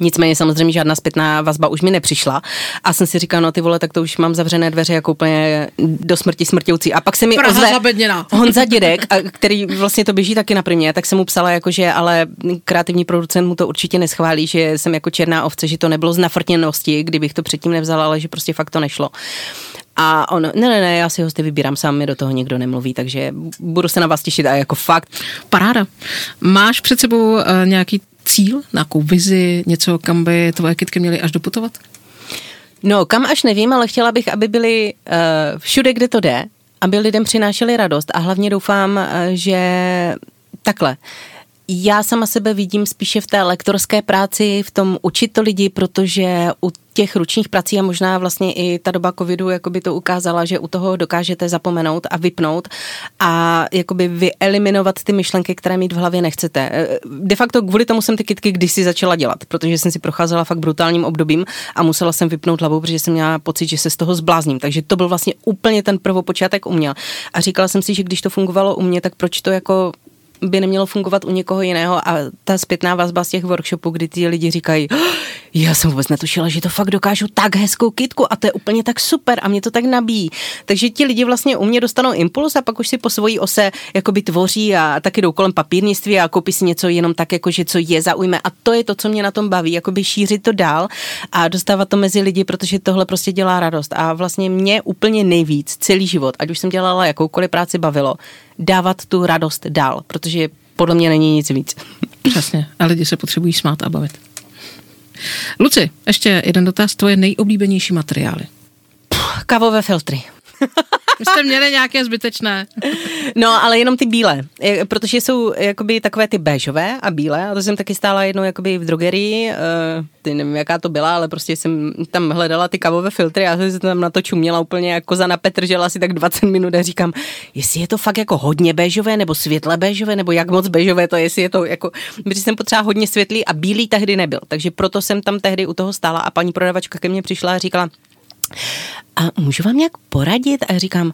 Nicméně samozřejmě žádná zpětná vazba už mi nepřišla a jsem si říkala, no ty vole, tak to už mám zavřené dveře jako úplně do smrti smrtěucí. A pak se mi Praha ozve zabedněná. Honza Dědek, a který vlastně to běží taky na primě, tak jsem mu psala jako, že ale kreativní producent mu to určitě neschválí, že jsem jako černá ovce, že to nebylo z nafrtěnosti, kdybych to předtím nevzala, ale že prostě fakt to nešlo. A on, ne, ne, ne, já si hosty vybírám sám, mi do toho nikdo nemluví, takže budu se na vás těšit a jako fakt. Paráda. Máš před sebou uh, nějaký cíl, nějakou vizi, něco, kam by tvoje kytky měly až doputovat? No, kam až nevím, ale chtěla bych, aby byli uh, všude, kde to jde, aby lidem přinášeli radost a hlavně doufám, uh, že takhle. Já sama sebe vidím spíše v té lektorské práci, v tom učit to lidi, protože u těch ručních prací a možná vlastně i ta doba covidu jakoby to ukázala, že u toho dokážete zapomenout a vypnout a jakoby vyeliminovat ty myšlenky, které mít v hlavě nechcete. E, de facto kvůli tomu jsem ty kitky kdysi začala dělat, protože jsem si procházela fakt brutálním obdobím a musela jsem vypnout hlavu, protože jsem měla pocit, že se z toho zblázním. Takže to byl vlastně úplně ten prvopočátek u mě. A říkala jsem si, že když to fungovalo u mě, tak proč to jako by nemělo fungovat u někoho jiného a ta zpětná vazba z těch workshopů, kdy ty lidi říkají, oh, já jsem vůbec netušila, že to fakt dokážu tak hezkou kitku a to je úplně tak super a mě to tak nabíjí. Takže ti lidi vlastně u mě dostanou impuls a pak už si po svojí ose jakoby tvoří a taky jdou kolem papírnictví a koupí si něco jenom tak, jako že co je zaujme a to je to, co mě na tom baví, jakoby šířit to dál a dostávat to mezi lidi, protože tohle prostě dělá radost a vlastně mě úplně nejvíc celý život, ať už jsem dělala jakoukoliv práci bavilo, dávat tu radost dál, protože podle mě není nic víc. Přesně. A lidi se potřebují smát a bavit. Luci, ještě jeden dotaz. Tvoje nejoblíbenější materiály? Puh, kavové filtry. Vy jste měli nějaké zbytečné. No, ale jenom ty bílé, protože jsou jakoby takové ty béžové a bílé a to jsem taky stála jednou jakoby v drogerii, uh, ty nevím, jaká to byla, ale prostě jsem tam hledala ty kavové filtry a jsem tam na to čuměla úplně jako za na Petr, asi tak 20 minut a říkám, jestli je to fakt jako hodně béžové nebo světle béžové, nebo jak moc béžové to je, jestli je to jako, protože jsem potřeba hodně světlý a bílý tehdy nebyl, takže proto jsem tam tehdy u toho stála a paní prodavačka ke mně přišla a říkala, a můžu vám nějak poradit? A říkám,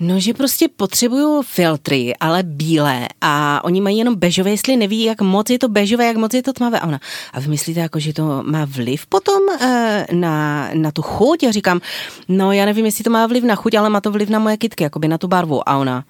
No, že prostě potřebuju filtry, ale bílé a oni mají jenom bežové, jestli neví, jak moc je to bežové, jak moc je to tmavé. A ona, a vy myslíte, jako, že to má vliv potom e, na, na tu chuť? Já říkám, no já nevím, jestli to má vliv na chuť, ale má to vliv na moje kitky, jakoby na tu barvu. A ona,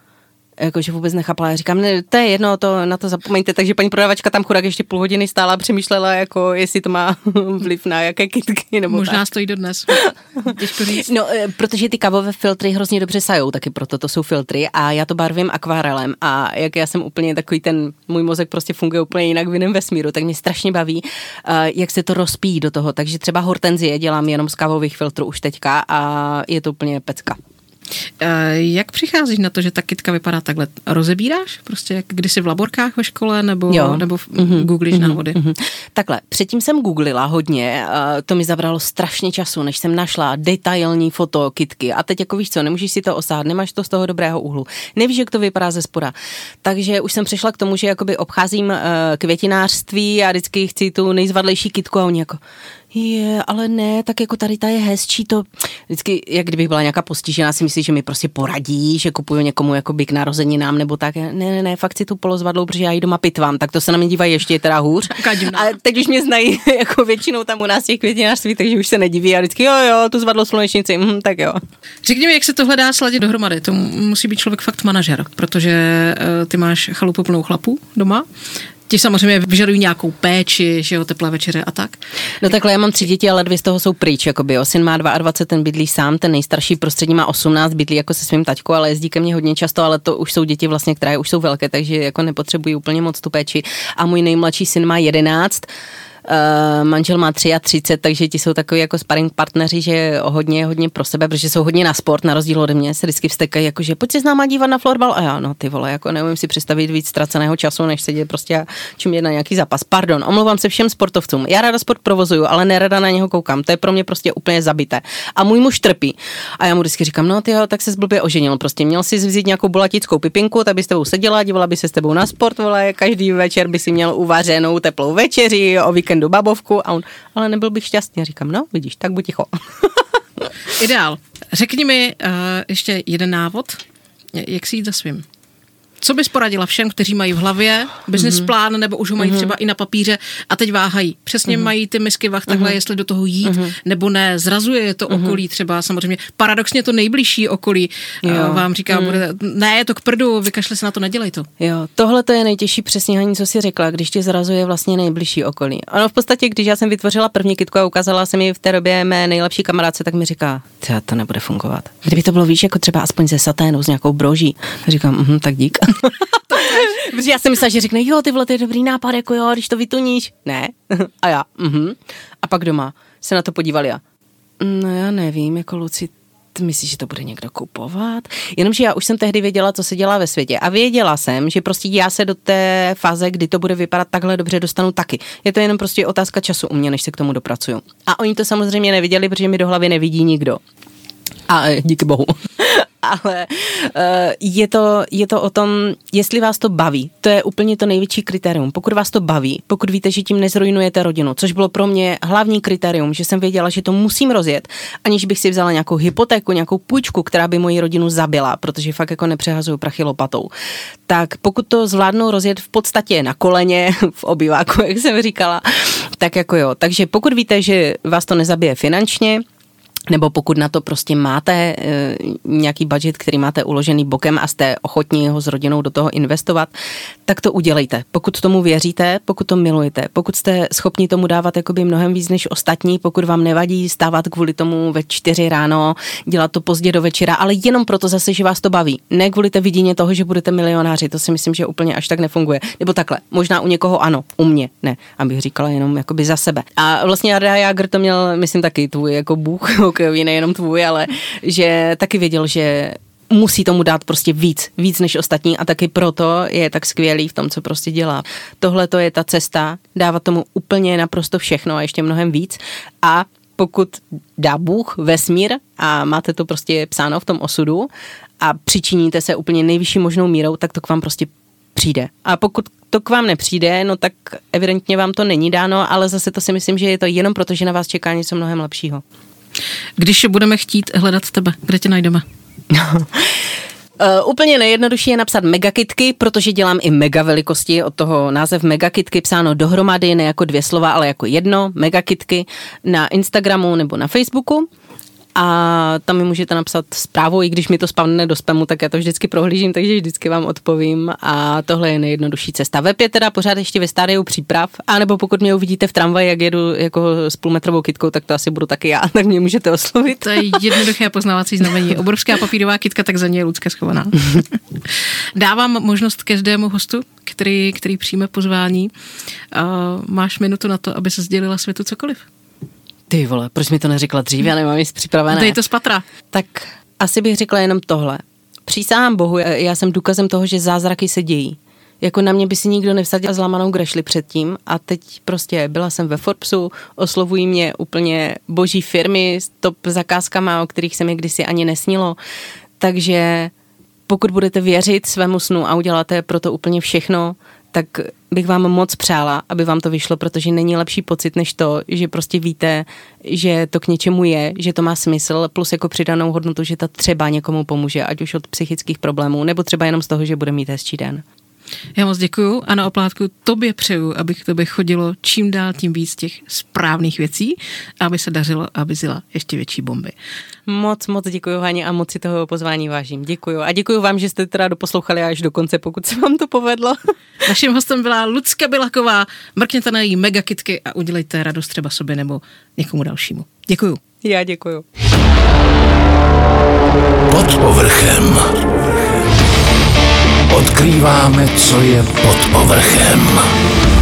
jakože vůbec nechápala. Já říkám, ne, to je jedno, to, na to zapomeňte. Takže paní prodavačka tam chudák ještě půl hodiny stála a přemýšlela, jako jestli to má vliv na jaké kytky. Nebo Možná tak. stojí do dnes. Těžko říct. No, eh, protože ty kavové filtry hrozně dobře sajou, taky proto to jsou filtry a já to barvím akvarelem a jak já jsem úplně takový ten, můj mozek prostě funguje úplně jinak v jiném vesmíru, tak mě strašně baví, eh, jak se to rozpíjí do toho. Takže třeba hortenzie dělám jenom z kavových filtrů už teďka a je to úplně pecka. Eh, jak přicházíš na to, že ta kitka vypadá takhle? Rozebíráš? Prostě jak kdysi v laborkách ve škole nebo, jo. nebo mm-hmm. googlíš mm-hmm. návody? Mm-hmm. Takhle, předtím jsem googlila hodně, to mi zabralo strašně času, než jsem našla detailní foto kitky. A teď jako víš co, nemůžeš si to osát, nemáš to z toho dobrého úhlu. Nevíš, jak to vypadá ze spora. Takže už jsem přišla k tomu, že jakoby obcházím uh, květinářství a vždycky chci tu nejzvadlejší kitku a oni jako, je, ale ne, tak jako tady ta je hezčí, to vždycky, jak kdybych byla nějaká postižená, si myslí, že mi prostě poradí, že kupuju někomu jako by k narozeninám nebo tak. Ne, ne, ne, fakt si tu polozvadlou, protože já ji doma pitvám, tak to se na mě dívají ještě teda hůř. A teď už mě znají jako většinou tam u nás těch květinářství, takže už se nediví a vždycky jo, jo, tu zvadlo slunečnici, hm, tak jo. Řekni mi, jak se tohle dá sladit dohromady. To musí být člověk fakt manažer, protože uh, ty máš chalupu plnou chlapů doma ti samozřejmě vyžadují nějakou péči, že jo, teplé večeře a tak. No takhle, já mám tři děti, ale dvě z toho jsou pryč, jakoby, jo. Syn má 22, ten bydlí sám, ten nejstarší prostřední má 18, bydlí jako se svým taťkou, ale jezdí ke mně hodně často, ale to už jsou děti vlastně, které už jsou velké, takže jako nepotřebují úplně moc tu péči. A můj nejmladší syn má 11, Uh, manžel má 33, takže ti jsou takový jako sparring partneři, že hodně, hodně pro sebe, protože jsou hodně na sport, na rozdíl ode mě, se vždycky vstekají, jako že pojď se s náma dívat na florbal a já, no ty vole, jako neumím si představit víc ztraceného času, než sedět prostě čím je na nějaký zápas. Pardon, omlouvám se všem sportovcům. Já ráda sport provozuju, ale nerada na něho koukám. To je pro mě prostě úplně zabité. A můj muž trpí. A já mu vždycky říkám, no ty jo, tak se zblbě oženil. Prostě měl si vzít nějakou bolatickou pipinku, tak by s tebou seděla, dívala by se s tebou na sport, vole, každý večer by si měl uvařenou teplou večeři, o babovku a on, ale nebyl bych šťastný. říkám, no vidíš, tak buď ticho. Ideál. Řekni mi uh, ještě jeden návod, jak si jít za svým. Co bys poradila všem, kteří mají v hlavě business mm-hmm. plán nebo už ho mají mm-hmm. třeba i na papíře a teď váhají? Přesně mm-hmm. mají ty misky vach takhle, mm-hmm. jestli do toho jít mm-hmm. nebo ne. Zrazuje je to mm-hmm. okolí třeba samozřejmě. Paradoxně to nejbližší okolí jo. vám říká, mm. bude, ne, je to k prdu, vykašli se na to, nedělej to. Jo, tohle to je nejtěžší přesně haní, co si řekla, když ti zrazuje vlastně nejbližší okolí. Ono v podstatě, když já jsem vytvořila první kitku a ukázala jsem mi v té době mé nejlepší kamarádce, tak mi říká, to nebude fungovat. Kdyby to bylo, víš, jako třeba aspoň ze saténu, s nějakou broží. Říkám, mm, tak dík. Protože já jsem myslela, že řekne, jo, ty vole, to je dobrý nápad, jako jo, když to vytuníš. Ne. A já, mhm. A pak doma se na to podívali a, no já nevím, jako Luci, myslíš, že to bude někdo kupovat? Jenomže já už jsem tehdy věděla, co se dělá ve světě. A věděla jsem, že prostě já se do té fáze, kdy to bude vypadat takhle dobře, dostanu taky. Je to jenom prostě otázka času u mě, než se k tomu dopracuju. A oni to samozřejmě neviděli, protože mi do hlavy nevidí nikdo. A díky bohu. ale uh, je, to, je to o tom, jestli vás to baví. To je úplně to největší kritérium. Pokud vás to baví, pokud víte, že tím nezrujnujete rodinu, což bylo pro mě hlavní kritérium, že jsem věděla, že to musím rozjet, aniž bych si vzala nějakou hypotéku, nějakou půjčku, která by moji rodinu zabila, protože fakt jako nepřehazuju prachy lopatou. Tak pokud to zvládnou rozjet v podstatě na koleně, v obyváku, jak jsem říkala, tak jako jo. Takže pokud víte, že vás to nezabije finančně, nebo pokud na to prostě máte e, nějaký budget, který máte uložený bokem a jste ochotní ho s rodinou do toho investovat, tak to udělejte. Pokud tomu věříte, pokud to milujete, pokud jste schopni tomu dávat jakoby mnohem víc než ostatní, pokud vám nevadí stávat kvůli tomu ve čtyři ráno, dělat to pozdě do večera, ale jenom proto zase, že vás to baví. Ne kvůli té vidině toho, že budete milionáři, to si myslím, že úplně až tak nefunguje. Nebo takhle, možná u někoho ano, u mě ne, abych říkala jenom jakoby za sebe. A vlastně Arda Jager to měl, myslím, taky tvůj jako bůh hokejový, nejenom tvůj, ale že taky věděl, že musí tomu dát prostě víc, víc než ostatní a taky proto je tak skvělý v tom, co prostě dělá. Tohle to je ta cesta, dávat tomu úplně naprosto všechno a ještě mnohem víc a pokud dá Bůh vesmír a máte to prostě psáno v tom osudu a přičiníte se úplně nejvyšší možnou mírou, tak to k vám prostě přijde. A pokud to k vám nepřijde, no tak evidentně vám to není dáno, ale zase to si myslím, že je to jenom proto, že na vás čeká něco mnohem lepšího. Když budeme chtít hledat tebe, kde tě najdeme? Uh, úplně nejjednodušší je napsat megakitky, protože dělám i mega velikosti, od toho název megakitky psáno dohromady, ne jako dvě slova, ale jako jedno, megakitky na Instagramu nebo na Facebooku a tam mi můžete napsat zprávu, i když mi to spadne do spamu, tak já to vždycky prohlížím, takže vždycky vám odpovím a tohle je nejjednodušší cesta. Web je teda pořád ještě ve stádiu příprav, anebo pokud mě uvidíte v tramvaji, jak jedu jako s půlmetrovou kitkou, tak to asi budu taky já, tak mě můžete oslovit. To je jednoduché poznávací znamení. Obrovská papírová kitka, tak za ně je Lucka schovaná. Dávám možnost každému hostu, který, který přijme pozvání. Uh, máš minutu na to, aby se sdělila světu cokoliv. Ty vole, proč mi to neřekla dřív, já nemám nic připravené. Dej to z patra. Tak asi bych řekla jenom tohle. Přísahám Bohu, já jsem důkazem toho, že zázraky se dějí. Jako na mě by si nikdo nevsadil zlamanou grešli předtím a teď prostě byla jsem ve Forbesu, oslovují mě úplně boží firmy s top zakázkama, o kterých se mi kdysi ani nesnilo. Takže pokud budete věřit svému snu a uděláte pro to úplně všechno, tak bych vám moc přála, aby vám to vyšlo, protože není lepší pocit než to, že prostě víte, že to k něčemu je, že to má smysl, plus jako přidanou hodnotu, že to třeba někomu pomůže, ať už od psychických problémů, nebo třeba jenom z toho, že bude mít hezčí den. Já moc děkuju a na oplátku tobě přeju, aby k tobě chodilo čím dál tím víc těch správných věcí, aby se dařilo, aby zila ještě větší bomby. Moc, moc děkuji, Haně, a moc si toho pozvání vážím. Děkuji. A děkuji vám, že jste teda doposlouchali až do konce, pokud se vám to povedlo. Naším hostem byla Lucka Bilaková. Mrkněte na její megakitky a udělejte radost třeba sobě nebo někomu dalšímu. Děkuju. Já děkuju. Pod povrchem. Odkrýváme, co je pod povrchem.